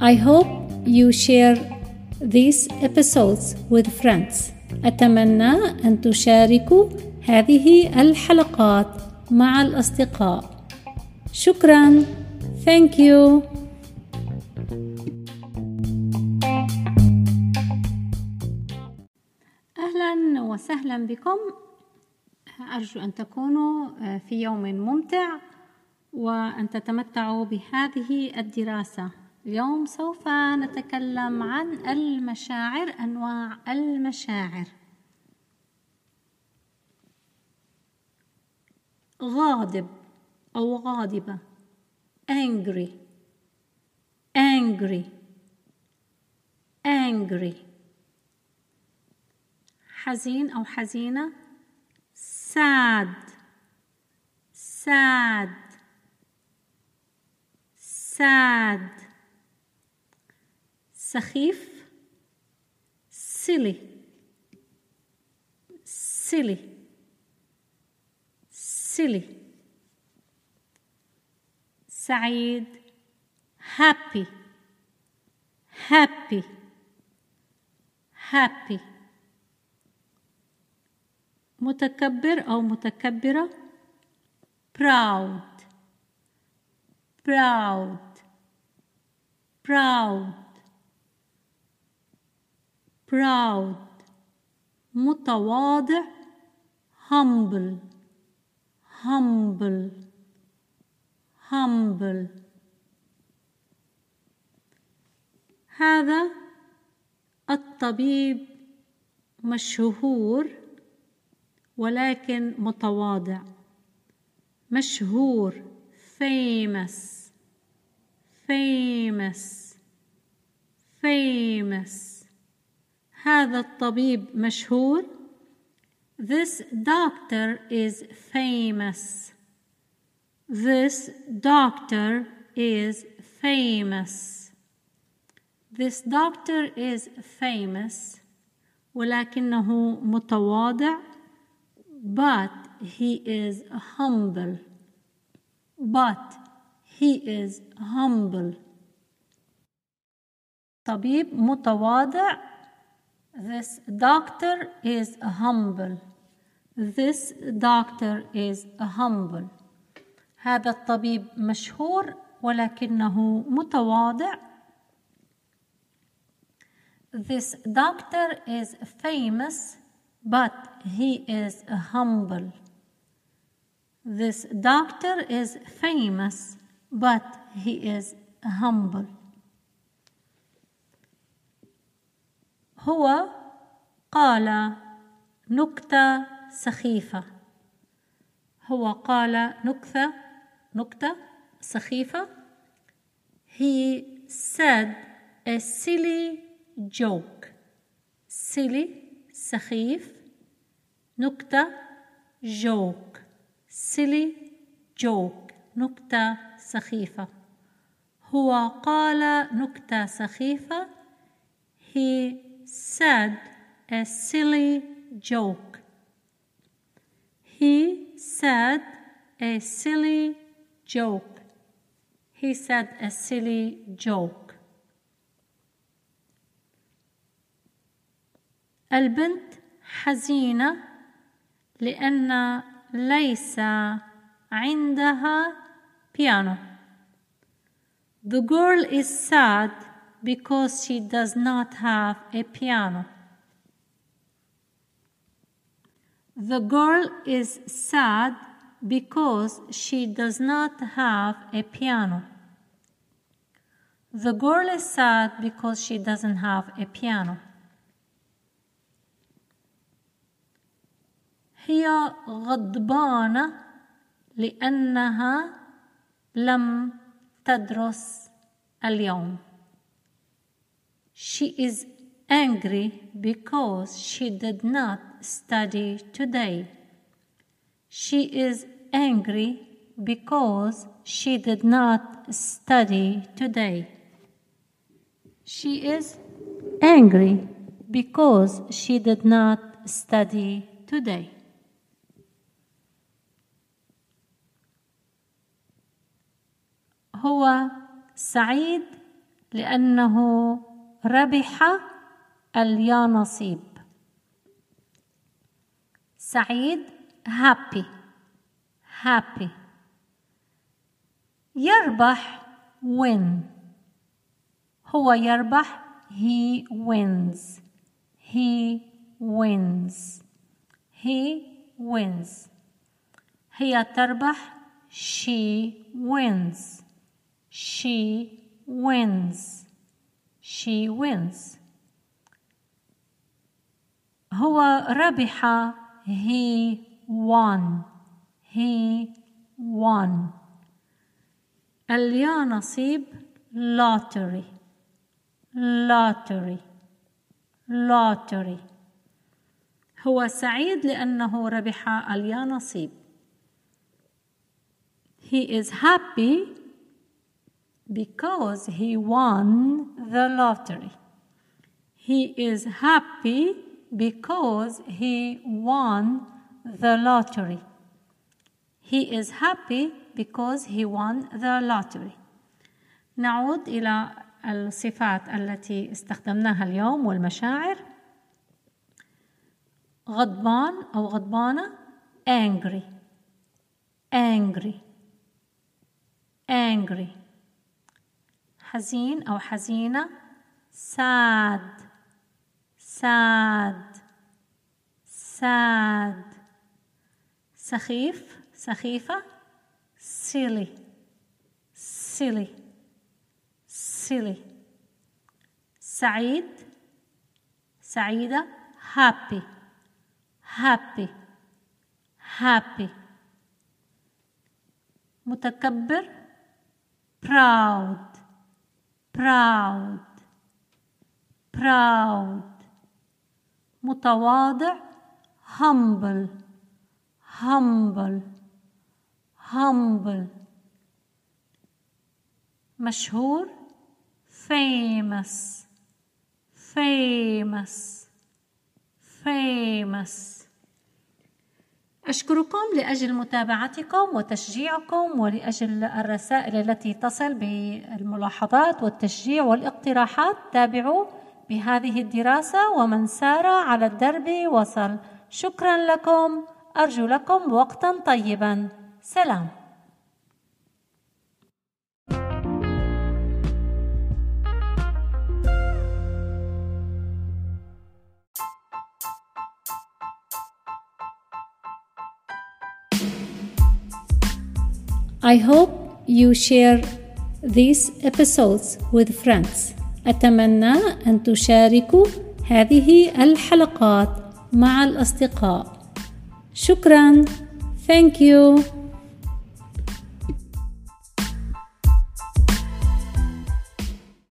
I hope you share these episodes with friends. أتمنى أن تشاركوا هذه الحلقات مع الأصدقاء. شكرا. Thank you. أهلا وسهلا بكم. أرجو أن تكونوا في يوم ممتع وأن تتمتعوا بهذه الدراسة. اليوم سوف نتكلم عن المشاعر أنواع المشاعر. غاضب أو غاضبة angry angry angry حزين أو حزينة sad sad sad سخيف silly silly silly سعيد happy happy happy متكبر أو متكبرة proud proud. Proud. Proud. متواضع. Humble. Humble. Humble. هذا الطبيب مشهور ولكن متواضع. مشهور. famous famous famous هذا الطبيب مشهور This doctor is famous This doctor is famous. This doctor is famous ولكنه متواضع but he is humble. But he is humble. طبيب متواضع This doctor is humble. This doctor is humble. هذا الطبيب مشهور ولكنه متواضع This doctor is famous but he is humble This doctor is famous but he is humble هو قال نكتة سخيفة هو قال نكتة نكتة سخيفة He said a silly joke silly سخيف نكتة joke Silly joke نكتة سخيفة هو قال نكتة سخيفة He said a silly joke He said a silly joke. He said a silly joke. البنت حزينة لأن ليس عندها piano. The girl is sad because she does not have a piano. The girl is sad because she does not have a piano. The girl is sad because she doesn't have a piano. هي غضبانة لأنها لم تدرس اليوم. She is angry because she did not study today. She is angry because she did not study today. She is angry because she did not study today. هو سعيد لأنه ربح اليانصيب سعيد happy happy. يربح win. هو يربح he wins he wins he wins. هي تربح she wins. She wins she wins هو ربح he won he won اليا نصيب lottery lottery lottery هو سعيد لأنه ربح اليا نصيب he is happy because he won the lottery. He is happy because he won the lottery. He is happy because he won the lottery. نعود إلى الصفات التي استخدمناها اليوم والمشاعر غضبان أو غضبانة angry angry angry حزين أو حزينة sad sad sad سخيف سخيفة silly silly silly سعيد سعيدة happy happy happy متكبر proud proud proud متواضع humble humble humble مشهور famous famous famous أشكركم لأجل متابعتكم وتشجيعكم ولأجل الرسائل التي تصل بالملاحظات والتشجيع والاقتراحات تابعوا بهذه الدراسة ومن سار على الدرب وصل. شكرا لكم. أرجو لكم وقتا طيبا. سلام. I hope you share these episodes with friends. أتمنى أن تشاركوا هذه الحلقات مع الأصدقاء. شكرا. Thank you.